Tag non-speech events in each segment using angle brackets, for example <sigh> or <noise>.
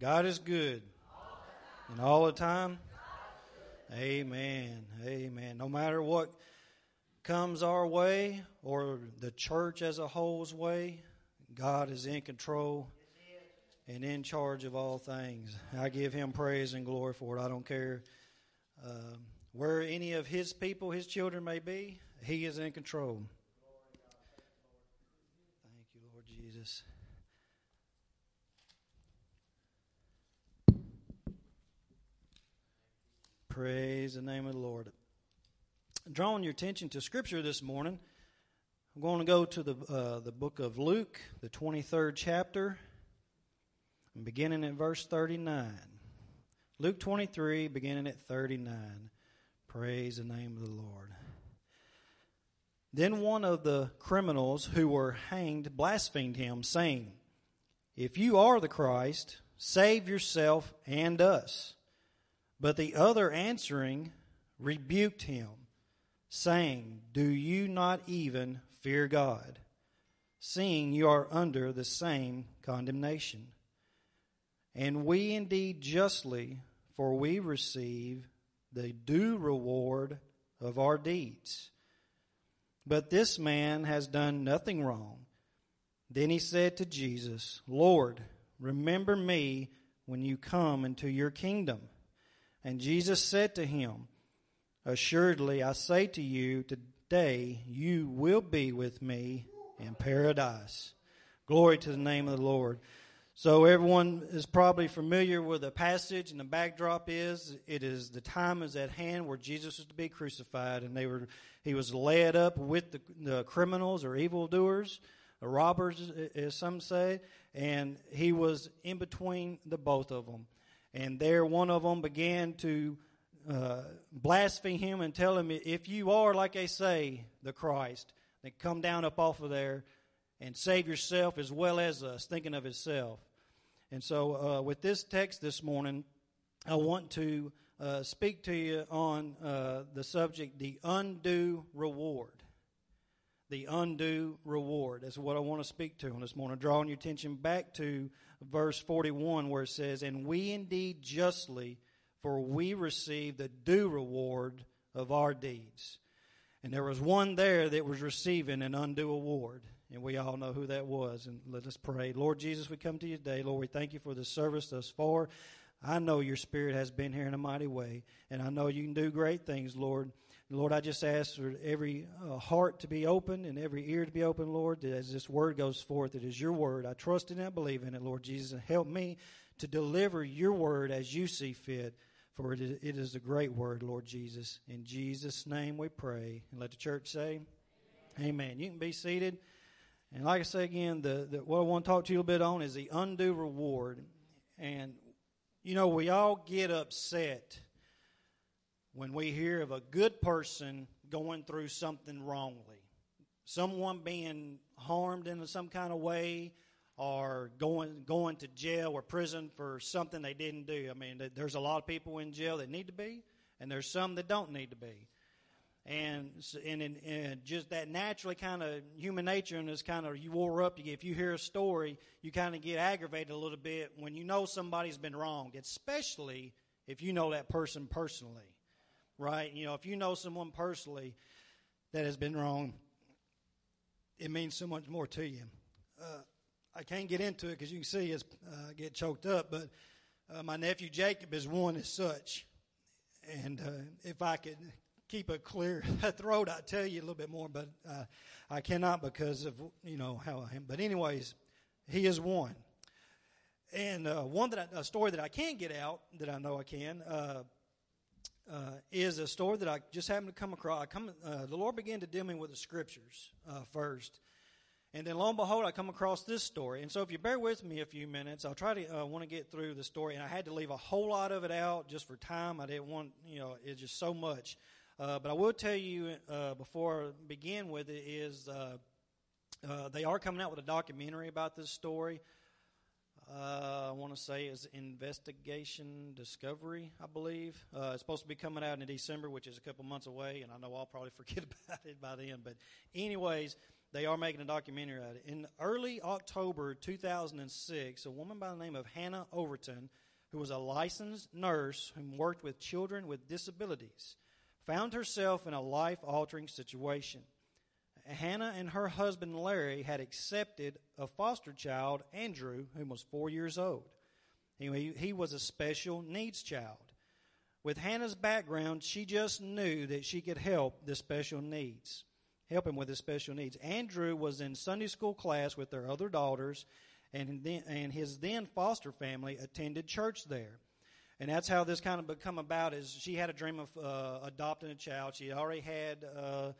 God is good. And all the time? Amen. Amen. No matter what comes our way or the church as a whole's way, God is in control and in charge of all things. I give him praise and glory for it. I don't care uh, where any of his people, his children may be, he is in control. Thank you, Lord Jesus. Praise the name of the Lord. Drawing your attention to Scripture this morning, I'm going to go to the, uh, the book of Luke, the 23rd chapter, beginning at verse 39. Luke 23, beginning at 39. Praise the name of the Lord. Then one of the criminals who were hanged blasphemed him, saying, If you are the Christ, save yourself and us. But the other answering rebuked him, saying, Do you not even fear God, seeing you are under the same condemnation? And we indeed justly, for we receive the due reward of our deeds. But this man has done nothing wrong. Then he said to Jesus, Lord, remember me when you come into your kingdom. And Jesus said to him, Assuredly, I say to you, today you will be with me in paradise. Glory to the name of the Lord. So everyone is probably familiar with the passage, and the backdrop is it is the time is at hand where Jesus was to be crucified, and they were he was led up with the, the criminals or evildoers, or robbers, as some say, and he was in between the both of them. And there, one of them began to uh, blaspheme him and tell him, If you are, like they say, the Christ, then come down up off of there and save yourself as well as us, thinking of himself. And so, uh, with this text this morning, I want to uh, speak to you on uh, the subject the undue reward. The undue reward. That's what I want to speak to on this morning. Drawing your attention back to verse 41 where it says, And we indeed justly, for we receive the due reward of our deeds. And there was one there that was receiving an undue award. And we all know who that was. And let us pray. Lord Jesus, we come to you today. Lord, we thank you for the service thus far. I know your spirit has been here in a mighty way. And I know you can do great things, Lord. Lord, I just ask for every uh, heart to be open and every ear to be open, Lord, that as this word goes forth, it is your word. I trust in it and believe in it, Lord Jesus, help me to deliver your word as you see fit, for it is, it is a great word, Lord Jesus. In Jesus' name we pray. And let the church say, Amen. Amen. You can be seated. And like I say again, the, the, what I want to talk to you a little bit on is the undue reward. And, you know, we all get upset when we hear of a good person going through something wrongly, someone being harmed in some kind of way, or going going to jail or prison for something they didn't do. I mean, there's a lot of people in jail that need to be, and there's some that don't need to be. And and, and just that naturally kind of human nature and this kind of you wore up. If you hear a story, you kind of get aggravated a little bit when you know somebody's been wronged, especially if you know that person personally right? You know, if you know someone personally that has been wrong, it means so much more to you. Uh, I can't get into it because you can see us uh, get choked up, but uh, my nephew Jacob is one as such. And uh, if I could keep a clear <laughs> throat, I'd tell you a little bit more, but uh, I cannot because of, you know, how I am. But, anyways, he is one. And uh, one that I, a story that I can get out that I know I can uh, is a story that I just happened to come across. I come, uh, the Lord began to deal me with the scriptures uh, first, and then lo and behold, I come across this story. And so, if you bear with me a few minutes, I'll try to uh, want to get through the story. And I had to leave a whole lot of it out just for time. I didn't want, you know, it's just so much. Uh, but I will tell you uh, before I begin with it is they are coming out with a documentary about this story uh, I want to say is Investigation Discovery, I believe. Uh, it's supposed to be coming out in December, which is a couple months away, and I know I'll probably <laughs> forget about it by then. But, anyways, they are making a documentary out of it. In early October 2006, a woman by the name of Hannah Overton, who was a licensed nurse who worked with children with disabilities, found herself in a life altering situation. Hannah and her husband Larry had accepted a foster child, Andrew, who was four years old. He, he was a special needs child. With Hannah's background, she just knew that she could help the special needs, help him with his special needs. Andrew was in Sunday school class with their other daughters, and, then, and his then foster family attended church there. And that's how this kind of become about. Is she had a dream of uh, adopting a child. She already had, uh,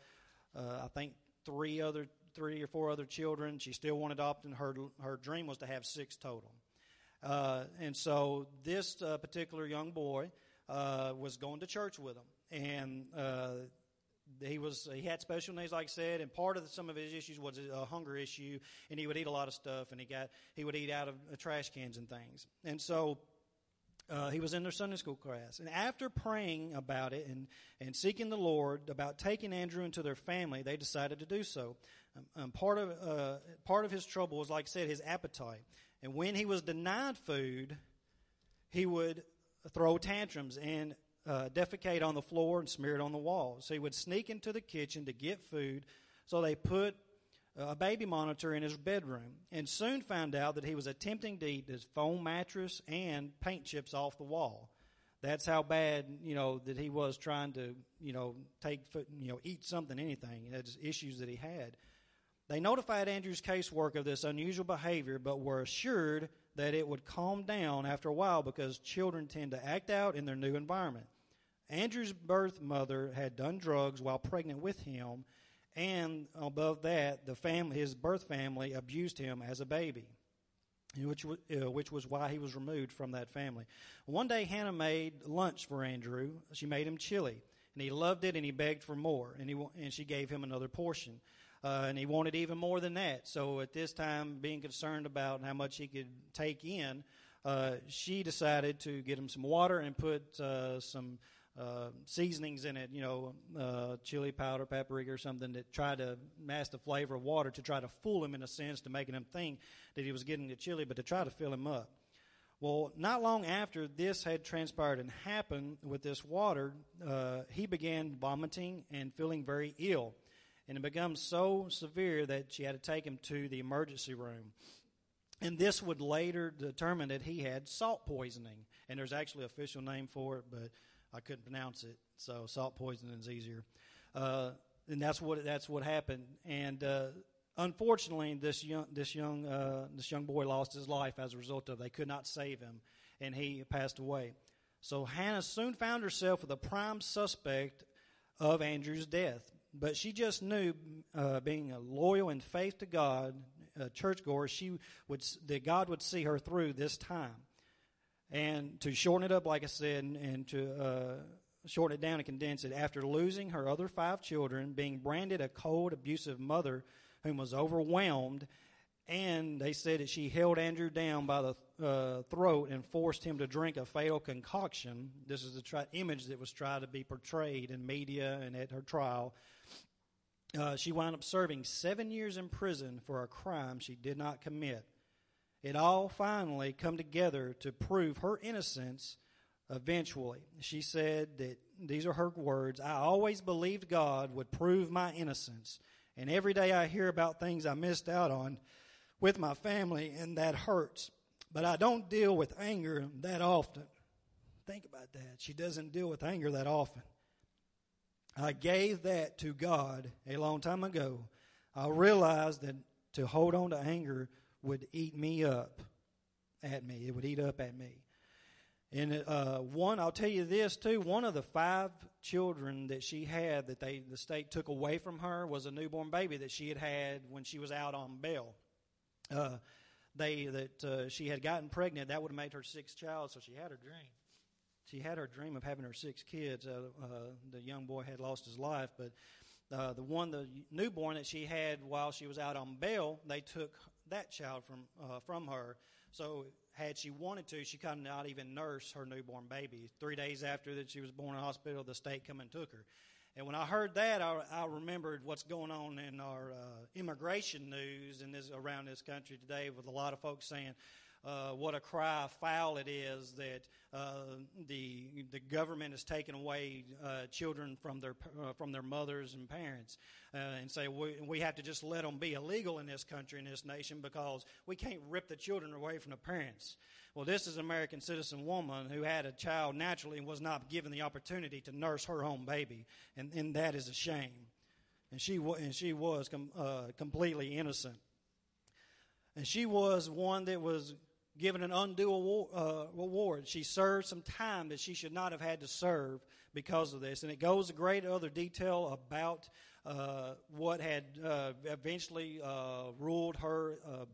uh, I think, three other, three or four other children. She still wanted to adopt, and her her dream was to have six total. Uh, and so this uh, particular young boy uh, was going to church with him, and uh, he was he had special needs, like I said, and part of the, some of his issues was a hunger issue, and he would eat a lot of stuff, and he got he would eat out of trash cans and things, and so. Uh, he was in their Sunday school class. And after praying about it and, and seeking the Lord about taking Andrew into their family, they decided to do so. Um, um, part, of, uh, part of his trouble was, like I said, his appetite. And when he was denied food, he would throw tantrums and uh, defecate on the floor and smear it on the walls. So he would sneak into the kitchen to get food. So they put a baby monitor in his bedroom and soon found out that he was attempting to eat his foam mattress and paint chips off the wall. That's how bad, you know, that he was trying to, you know, take, you know, eat something, anything. That's issues that he had. They notified Andrew's casework of this unusual behavior, but were assured that it would calm down after a while because children tend to act out in their new environment. Andrew's birth mother had done drugs while pregnant with him, and above that, the family, his birth family abused him as a baby, which, uh, which was why he was removed from that family. One day, Hannah made lunch for Andrew. She made him chili, and he loved it, and he begged for more, and, he, and she gave him another portion. Uh, and he wanted even more than that. So at this time, being concerned about how much he could take in, uh, she decided to get him some water and put uh, some uh, seasonings in it, you know, uh, chili powder, paprika, or something that tried to mask the flavor of water to try to fool him in a sense, to making him think that he was getting the chili, but to try to fill him up. Well, not long after this had transpired and happened with this water, uh, he began vomiting and feeling very ill and it becomes so severe that she had to take him to the emergency room. And this would later determine that he had salt poisoning. And there's actually an official name for it, but I couldn't pronounce it, so salt poisoning is easier. Uh, and that's what that's what happened. And uh, unfortunately, this young this young uh, this young boy lost his life as a result of. They could not save him, and he passed away. So Hannah soon found herself with a prime suspect of Andrew's death. But she just knew, uh, being a loyal and faith to God, a churchgoer, she would that God would see her through this time. And to shorten it up, like I said, and, and to uh, shorten it down and condense it, after losing her other five children, being branded a cold, abusive mother whom was overwhelmed, and they said that she held Andrew down by the uh, throat and forced him to drink a fatal concoction. This is the tri- image that was tried to be portrayed in media and at her trial. Uh, she wound up serving seven years in prison for a crime she did not commit. It all finally come together to prove her innocence eventually. She said that these are her words I always believed God would prove my innocence. And every day I hear about things I missed out on with my family, and that hurts. But I don't deal with anger that often. Think about that. She doesn't deal with anger that often. I gave that to God a long time ago. I realized that to hold on to anger would eat me up at me. It would eat up at me. And uh, one, I'll tell you this too. One of the five children that she had that they the state took away from her was a newborn baby that she had had when she was out on bail. Uh, they that uh, she had gotten pregnant. That would have made her sixth child, so she had her dream she had her dream of having her six kids. Uh, uh, the young boy had lost his life, but uh, the one, the newborn that she had while she was out on bail, they took that child from uh, from her. So had she wanted to, she could not even nurse her newborn baby. Three days after that she was born in hospital, the state come and took her. And when I heard that, I, I remembered what's going on in our uh, immigration news in this, around this country today, with a lot of folks saying, uh, what a cry foul it is that uh, the the government has taken away uh, children from their uh, from their mothers and parents, uh, and say we, we have to just let them be illegal in this country in this nation because we can't rip the children away from the parents. Well, this is an American citizen woman who had a child naturally and was not given the opportunity to nurse her own baby, and, and that is a shame. And she and she was com- uh, completely innocent. And she was one that was given an undue award, uh, award. She served some time that she should not have had to serve because of this. And it goes a great other detail about uh, what had uh, eventually uh, ruled her uh,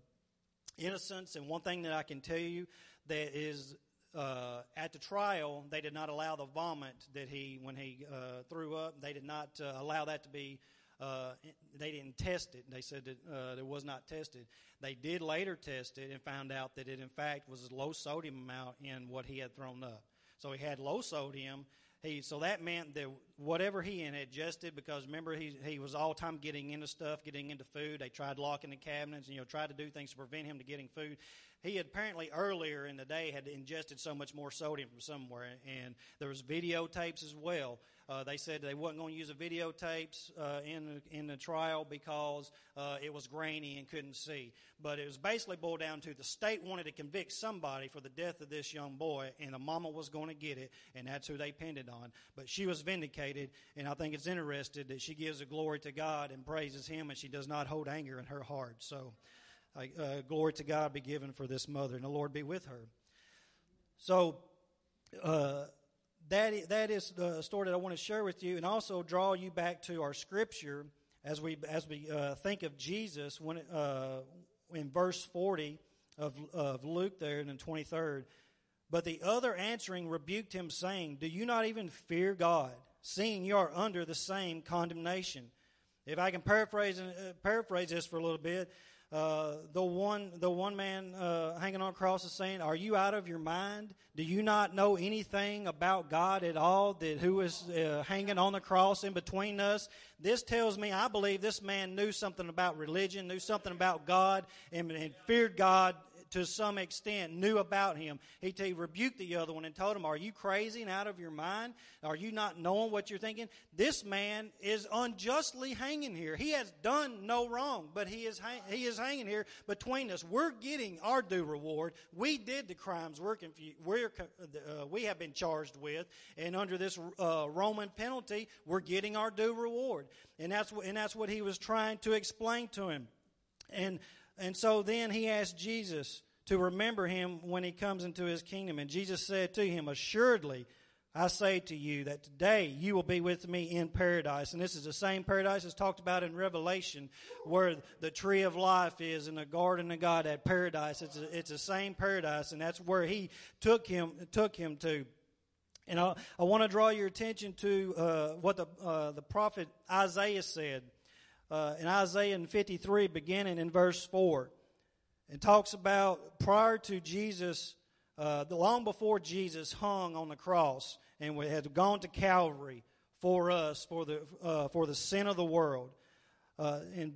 innocence. And one thing that I can tell you that is uh, at the trial, they did not allow the vomit that he, when he uh, threw up, they did not uh, allow that to be. Uh, they didn't test it. They said that uh, it was not tested. They did later test it and found out that it, in fact, was a low sodium amount in what he had thrown up. So he had low sodium, he, so that meant that whatever he had ingested, because remember he, he was all time getting into stuff, getting into food. They tried locking the cabinets, and, you know, tried to do things to prevent him to getting food. He had apparently earlier in the day had ingested so much more sodium from somewhere, and there was videotapes as well uh, they said they wasn't going to use the videotapes uh, in in the trial because uh, it was grainy and couldn't see. But it was basically boiled down to the state wanted to convict somebody for the death of this young boy, and the mama was going to get it, and that's who they pinned it on. But she was vindicated, and I think it's interesting that she gives the glory to God and praises Him, and she does not hold anger in her heart. So, uh, glory to God be given for this mother, and the Lord be with her. So. Uh, that, that is the story that I want to share with you and also draw you back to our scripture as we, as we uh, think of Jesus when, uh, in verse 40 of, of Luke there in the 23rd. But the other answering rebuked him, saying, Do you not even fear God, seeing you are under the same condemnation? If I can paraphrase, uh, paraphrase this for a little bit, uh, the one the one man uh, hanging on a cross is saying, "Are you out of your mind? Do you not know anything about God at all? That who is uh, hanging on the cross in between us? This tells me I believe this man knew something about religion, knew something about God, and, and feared God to some extent knew about him. He, he rebuked the other one and told him, Are you crazy and out of your mind? Are you not knowing what you're thinking? This man is unjustly hanging here. He has done no wrong, but he is, he is hanging here between us. We're getting our due reward. We did the crimes we're, confu- we're uh, we have been charged with, and under this uh, Roman penalty, we're getting our due reward. And that's, what, and that's what he was trying to explain to him. And and so then he asked Jesus to remember him when he comes into his kingdom. And Jesus said to him, Assuredly, I say to you that today you will be with me in paradise. And this is the same paradise as talked about in Revelation, where the tree of life is in the garden of God at paradise. It's, a, it's the same paradise, and that's where he took him, took him to. And I, I want to draw your attention to uh, what the, uh, the prophet Isaiah said uh, in Isaiah 53, beginning in verse 4. It talks about prior to Jesus, uh, long before Jesus hung on the cross and had gone to Calvary for us, for the, uh, for the sin of the world. Uh, in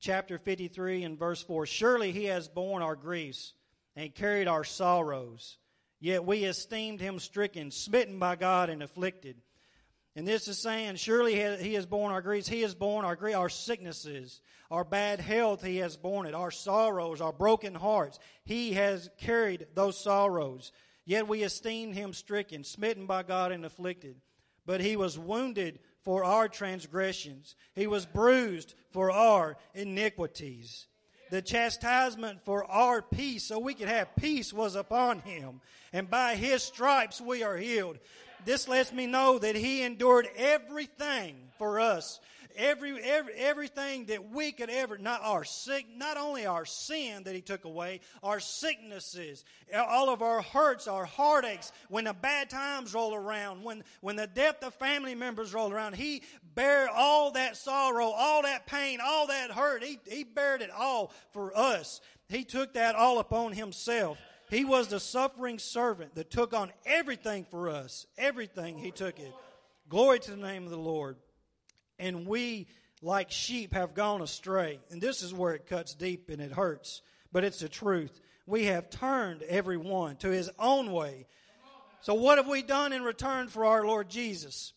chapter 53 and verse 4 Surely he has borne our griefs and carried our sorrows, yet we esteemed him stricken, smitten by God, and afflicted. And this is saying, surely he has borne our griefs. He has borne our grief, our sicknesses, our bad health. He has borne it. Our sorrows, our broken hearts. He has carried those sorrows. Yet we esteemed him stricken, smitten by God, and afflicted. But he was wounded for our transgressions. He was bruised for our iniquities. The chastisement for our peace, so we could have peace, was upon him. And by his stripes we are healed this lets me know that He endured everything for us. Every, every, everything that we could ever, not our sick, not only our sin that He took away, our sicknesses, all of our hurts, our heartaches, when the bad times roll around, when, when the death of family members roll around, He bare all that sorrow, all that pain, all that hurt. He, he bared it all for us. He took that all upon Himself. He was the suffering servant that took on everything for us. Everything, He took it. Glory to the name of the Lord. and we, like sheep, have gone astray. And this is where it cuts deep and it hurts, but it's the truth. We have turned every one to his own way. So, what have we done in return for our Lord Jesus?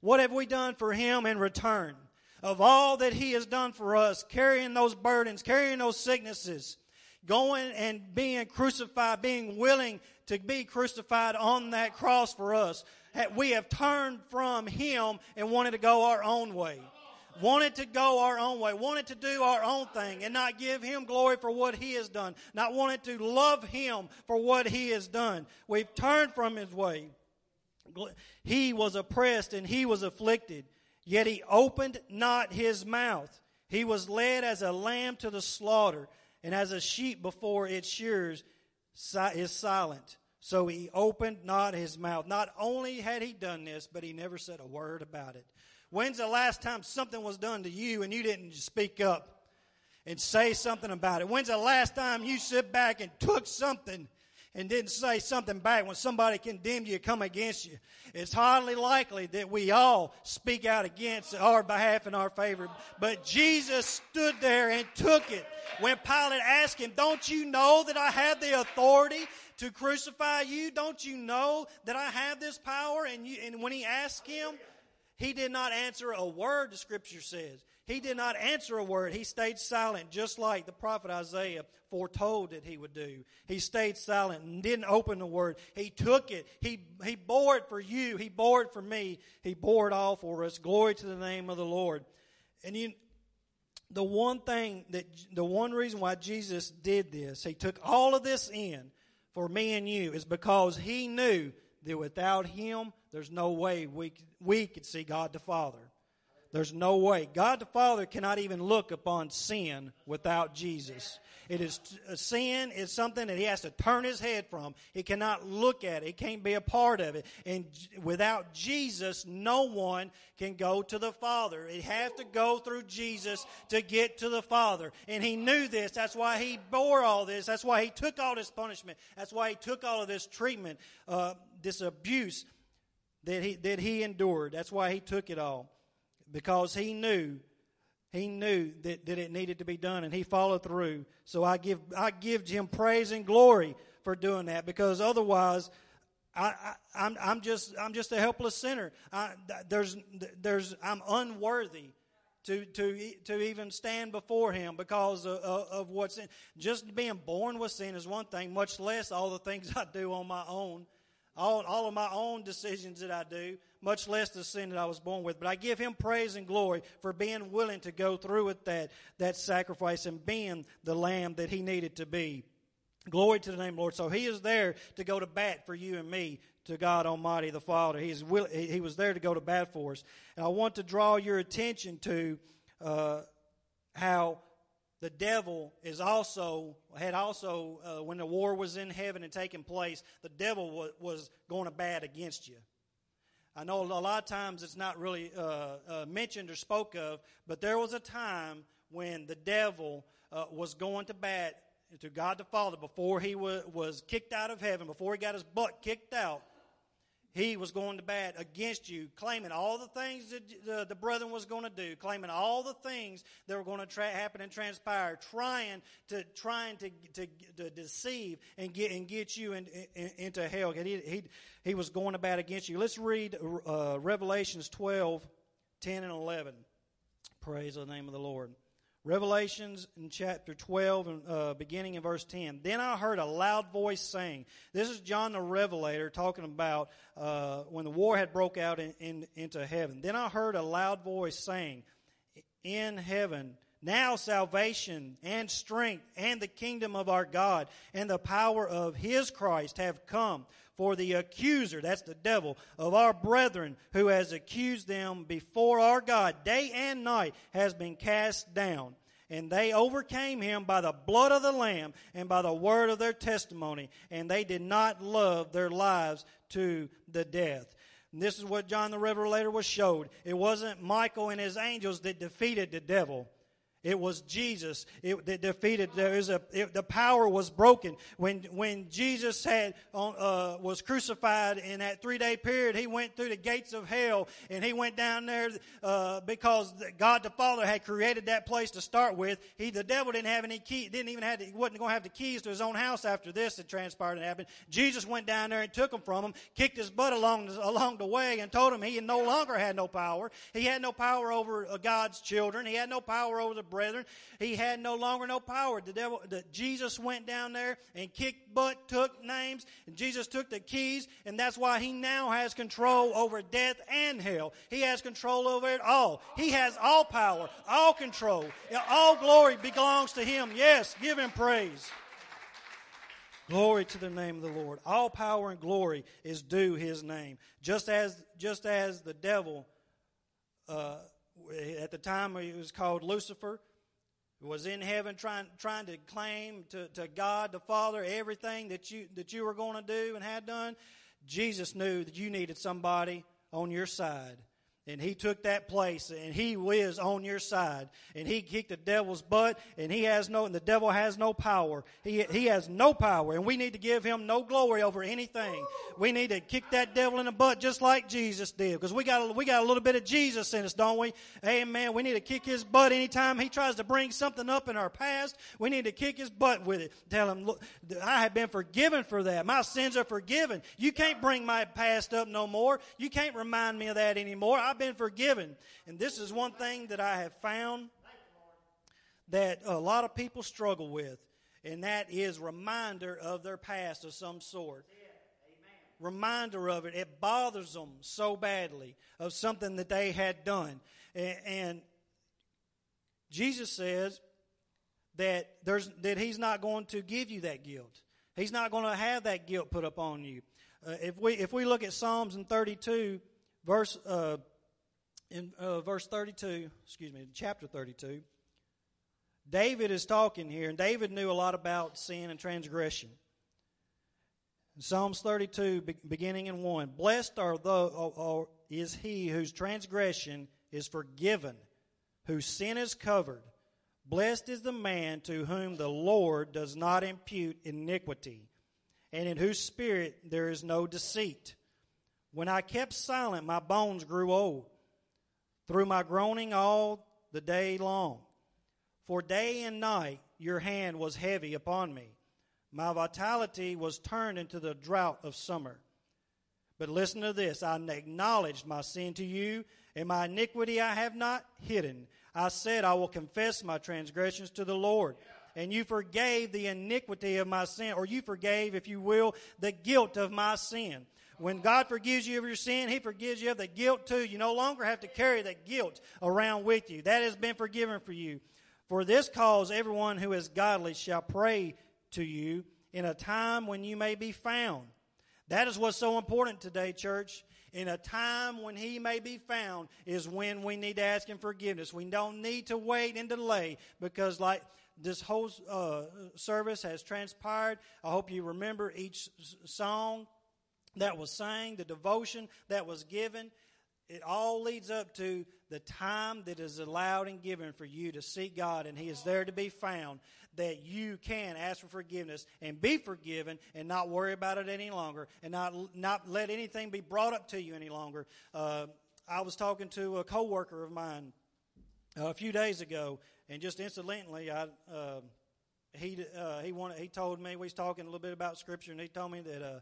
What have we done for him in return? Of all that he has done for us, carrying those burdens, carrying those sicknesses, going and being crucified, being willing to be crucified on that cross for us. We have turned from him and wanted to go our own way. Wanted to go our own way, wanted to do our own thing and not give him glory for what he has done, not wanted to love him for what he has done. We've turned from his way. He was oppressed and he was afflicted, yet he opened not his mouth. He was led as a lamb to the slaughter, and as a sheep before its shears is silent. So he opened not his mouth. Not only had he done this, but he never said a word about it. When's the last time something was done to you and you didn't speak up and say something about it? When's the last time you sit back and took something and didn't say something back when somebody condemned you, come against you. It's hardly likely that we all speak out against our behalf in our favor. But Jesus stood there and took it. When Pilate asked him, Don't you know that I have the authority to crucify you? Don't you know that I have this power? And, you, and when he asked him, he did not answer a word, the scripture says. He did not answer a word. He stayed silent, just like the prophet Isaiah foretold that he would do. He stayed silent and didn't open the word. He took it. He, he bore it for you. He bore it for me. He bore it all for us. Glory to the name of the Lord. And you, the one thing that, the one reason why Jesus did this, he took all of this in for me and you, is because he knew that without him, there's no way we, we could see God the Father. There's no way. God the Father cannot even look upon sin without Jesus. It is sin is something that he has to turn his head from. He cannot look at it. He can't be a part of it. And without Jesus, no one can go to the Father. It has to go through Jesus to get to the Father. And he knew this. That's why he bore all this. That's why he took all this punishment. That's why he took all of this treatment, uh, this abuse that he that he endured. That's why he took it all because he knew he knew that, that it needed to be done and he followed through. So I give I give him praise and glory for doing that because otherwise I, I, I'm, I'm just I'm just a helpless sinner. I, there's there's I'm unworthy to to to even stand before Him because of, of, of what's in. Just being born with sin is one thing, much less all the things <laughs> I do on my own, all all of my own decisions that I do much less the sin that I was born with. But I give him praise and glory for being willing to go through with that, that sacrifice and being the lamb that he needed to be. Glory to the name Lord. So he is there to go to bat for you and me, to God Almighty the Father. He, is will, he was there to go to bat for us. And I want to draw your attention to uh, how the devil is also had also uh, when the war was in heaven and taking place, the devil was, was going to bat against you. I know a lot of times it's not really uh, uh, mentioned or spoke of, but there was a time when the devil uh, was going to bat to God the Father before he was, was kicked out of heaven, before he got his butt kicked out he was going to bat against you, claiming all the things that the, the brethren was going to do, claiming all the things that were going to tra- happen and transpire, trying to trying to, to, to deceive and get and get you in, in, into hell. He, he, he was going to bat against you. Let's read uh, Revelations 12, 10 and 11. Praise the name of the Lord. Revelations in chapter 12, and uh, beginning in verse 10. Then I heard a loud voice saying, This is John the Revelator talking about uh, when the war had broke out in, in, into heaven. Then I heard a loud voice saying, In heaven, now salvation and strength and the kingdom of our God and the power of his Christ have come. For the accuser, that's the devil, of our brethren who has accused them before our God day and night has been cast down. And they overcame him by the blood of the Lamb and by the word of their testimony. And they did not love their lives to the death. And this is what John the Revelator was showed. It wasn't Michael and his angels that defeated the devil. It was Jesus. It, it defeated. There is a it, the power was broken when when Jesus had uh, was crucified in that three day period. He went through the gates of hell and he went down there uh, because God the Father had created that place to start with. He the devil didn't have any key. Didn't even have. To, he wasn't going to have the keys to his own house after this had transpired and happened. Jesus went down there and took them from him, kicked his butt along along the way, and told him he no longer had no power. He had no power over uh, God's children. He had no power over the brethren. He had no longer no power. The devil, the, Jesus went down there and kicked butt, took names, and Jesus took the keys, and that's why he now has control over death and hell. He has control over it all. He has all power, all control. All glory belongs to him. Yes, give him praise. Glory to the name of the Lord. All power and glory is due his name. Just as just as the devil uh, at the time he was called Lucifer, was in heaven trying, trying to claim to, to God the Father everything that you, that you were going to do and had done, Jesus knew that you needed somebody on your side and he took that place and he is on your side and he kicked the devil's butt and he has no and the devil has no power. He, he has no power and we need to give him no glory over anything. We need to kick that devil in the butt just like jesus did because we got we got a little bit of jesus in us don't we? Amen. We need to kick his butt anytime he tries to bring something up in our past. We need to kick his butt with it. Tell him look i have been forgiven for that. My sins are forgiven. You can't bring my past up no more. You can't remind me of that anymore I've been forgiven. And this is one thing that I have found that a lot of people struggle with, and that is reminder of their past of some sort. Reminder of it. It bothers them so badly of something that they had done. And, and Jesus says that there's that He's not going to give you that guilt. He's not going to have that guilt put upon you. Uh, if we if we look at Psalms in 32, verse uh, in uh, verse 32, excuse me, chapter 32, David is talking here, and David knew a lot about sin and transgression. Psalms 32, beginning in 1, Blessed are the, or is he whose transgression is forgiven, whose sin is covered. Blessed is the man to whom the Lord does not impute iniquity, and in whose spirit there is no deceit. When I kept silent, my bones grew old through my groaning all the day long. For day and night your hand was heavy upon me. My vitality was turned into the drought of summer. But listen to this I acknowledged my sin to you, and my iniquity I have not hidden. I said, I will confess my transgressions to the Lord. And you forgave the iniquity of my sin, or you forgave, if you will, the guilt of my sin. When God forgives you of your sin, He forgives you of the guilt too. You no longer have to carry that guilt around with you. That has been forgiven for you. For this cause, everyone who is godly shall pray to you in a time when you may be found. That is what's so important today, church. In a time when he may be found is when we need to ask him forgiveness. We don't need to wait and delay because, like this whole uh, service has transpired, I hope you remember each song that was sang, the devotion that was given, it all leads up to the time that is allowed and given for you to seek God, and He is there to be found, that you can ask for forgiveness and be forgiven and not worry about it any longer and not, not let anything be brought up to you any longer. Uh, I was talking to a coworker of mine uh, a few days ago, and just incidentally, I. Uh, he uh, he wanted he told me we was talking a little bit about scripture and he told me that uh,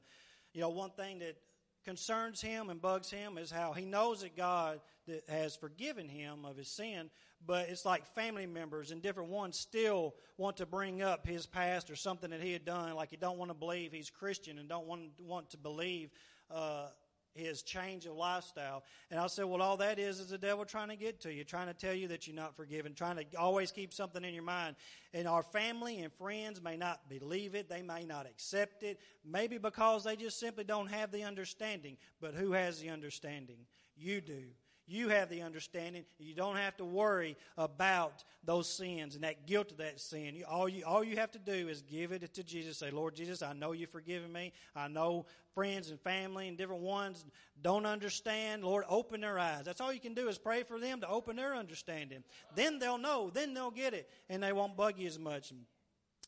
you know, one thing that concerns him and bugs him is how he knows that God that has forgiven him of his sin, but it's like family members and different ones still want to bring up his past or something that he had done, like he don't want to believe he's Christian and don't want want to believe uh, his change of lifestyle. And I said, well, all that is is the devil trying to get to you, trying to tell you that you're not forgiven, trying to always keep something in your mind. And our family and friends may not believe it, they may not accept it, maybe because they just simply don't have the understanding. But who has the understanding? You do. You have the understanding. You don't have to worry about those sins and that guilt of that sin. You, all, you, all you have to do is give it to Jesus. Say, Lord Jesus, I know you've forgiven me. I know friends and family and different ones don't understand. Lord, open their eyes. That's all you can do is pray for them to open their understanding. Then they'll know. Then they'll get it. And they won't bug you as much.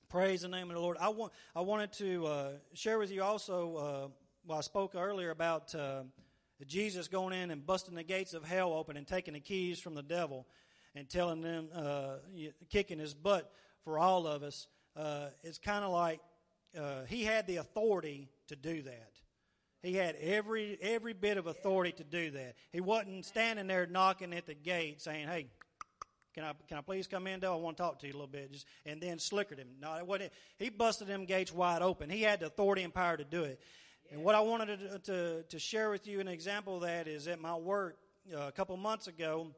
Praise the name of the Lord. I, want, I wanted to uh, share with you also, uh, well, I spoke earlier about uh, Jesus going in and busting the gates of hell open and taking the keys from the devil and telling them, uh, kicking his butt for all of us. Uh, it's kind of like uh, he had the authority to do that. He had every every bit of authority to do that. He wasn't standing there knocking at the gate saying, "Hey, can I can I please come in though? I want to talk to you a little bit. Just and then slickered him. No. He busted them gates wide open. He had the authority and power to do it. And what I wanted to, to, to share with you an example of that is at my work uh, a couple months ago,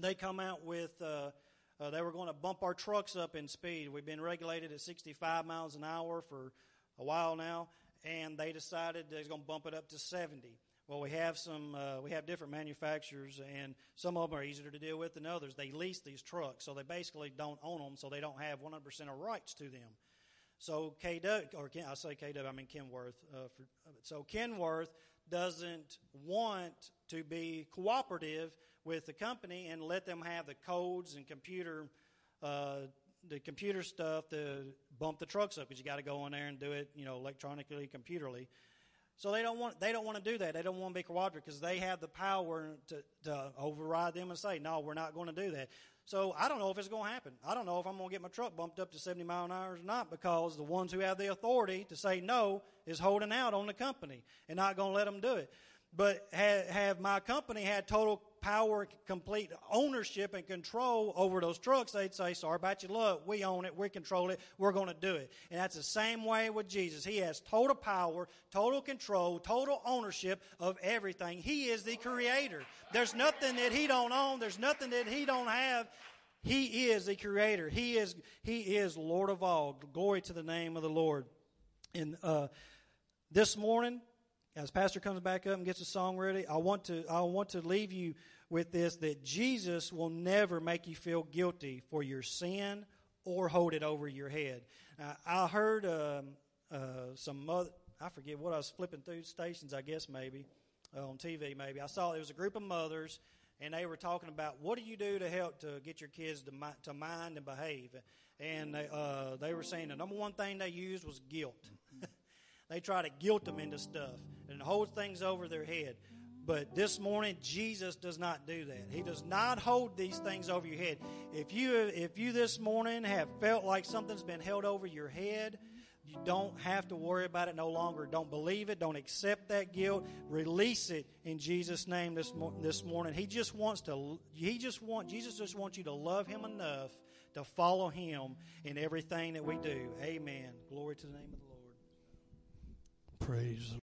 they come out with uh, uh, they were going to bump our trucks up in speed. We've been regulated at 65 miles an hour for a while now, and they decided they was going to bump it up to 70. Well, we have some, uh, we have different manufacturers, and some of them are easier to deal with than others. They lease these trucks, so they basically don't own them, so they don't have 100% of rights to them. So KW, or I say KW, I mean Kenworth. Uh, for, so Kenworth doesn't want to be cooperative with the company and let them have the codes and computer, uh, the computer stuff to bump the trucks up because you got to go in there and do it, you know, electronically, computerly. So they don't want they don't want to do that. They don't want to be cooperative because they have the power to, to override them and say, no, we're not going to do that. So I don't know if it's going to happen. I don't know if I'm going to get my truck bumped up to 70 mile an hour or not because the ones who have the authority to say no is holding out on the company and not going to let them do it. But have, have my company had total power, complete ownership and control over those trucks, they'd say, sorry about your luck. We own it. We control it. We're going to do it. And that's the same way with Jesus. He has total power, total control, total ownership of everything. He is the creator. There's nothing that he don't own. There's nothing that he don't have. He is the creator. He is, he is Lord of all. Glory to the name of the Lord. And, uh, this morning, as Pastor comes back up and gets the song ready, I want to I want to leave you with this that Jesus will never make you feel guilty for your sin or hold it over your head. I heard um, uh, some mother, I forget what I was flipping through stations, I guess maybe uh, on TV. Maybe I saw it was a group of mothers, and they were talking about what do you do to help to get your kids to mi- to mind and behave. And they, uh, they were saying the number one thing they used was guilt. <laughs> they try to guilt them into stuff and hold things over their head. But this morning, Jesus does not do that. He does not hold these things over your head. If you, if you this morning have felt like something's been held over your head, you don't have to worry about it no longer. Don't believe it. Don't accept that guilt. Release it in Jesus' name this, this morning. He just wants to, he just want, Jesus just wants you to love him enough to follow him in everything that we do. Amen. Glory to the name of the Lord. Praise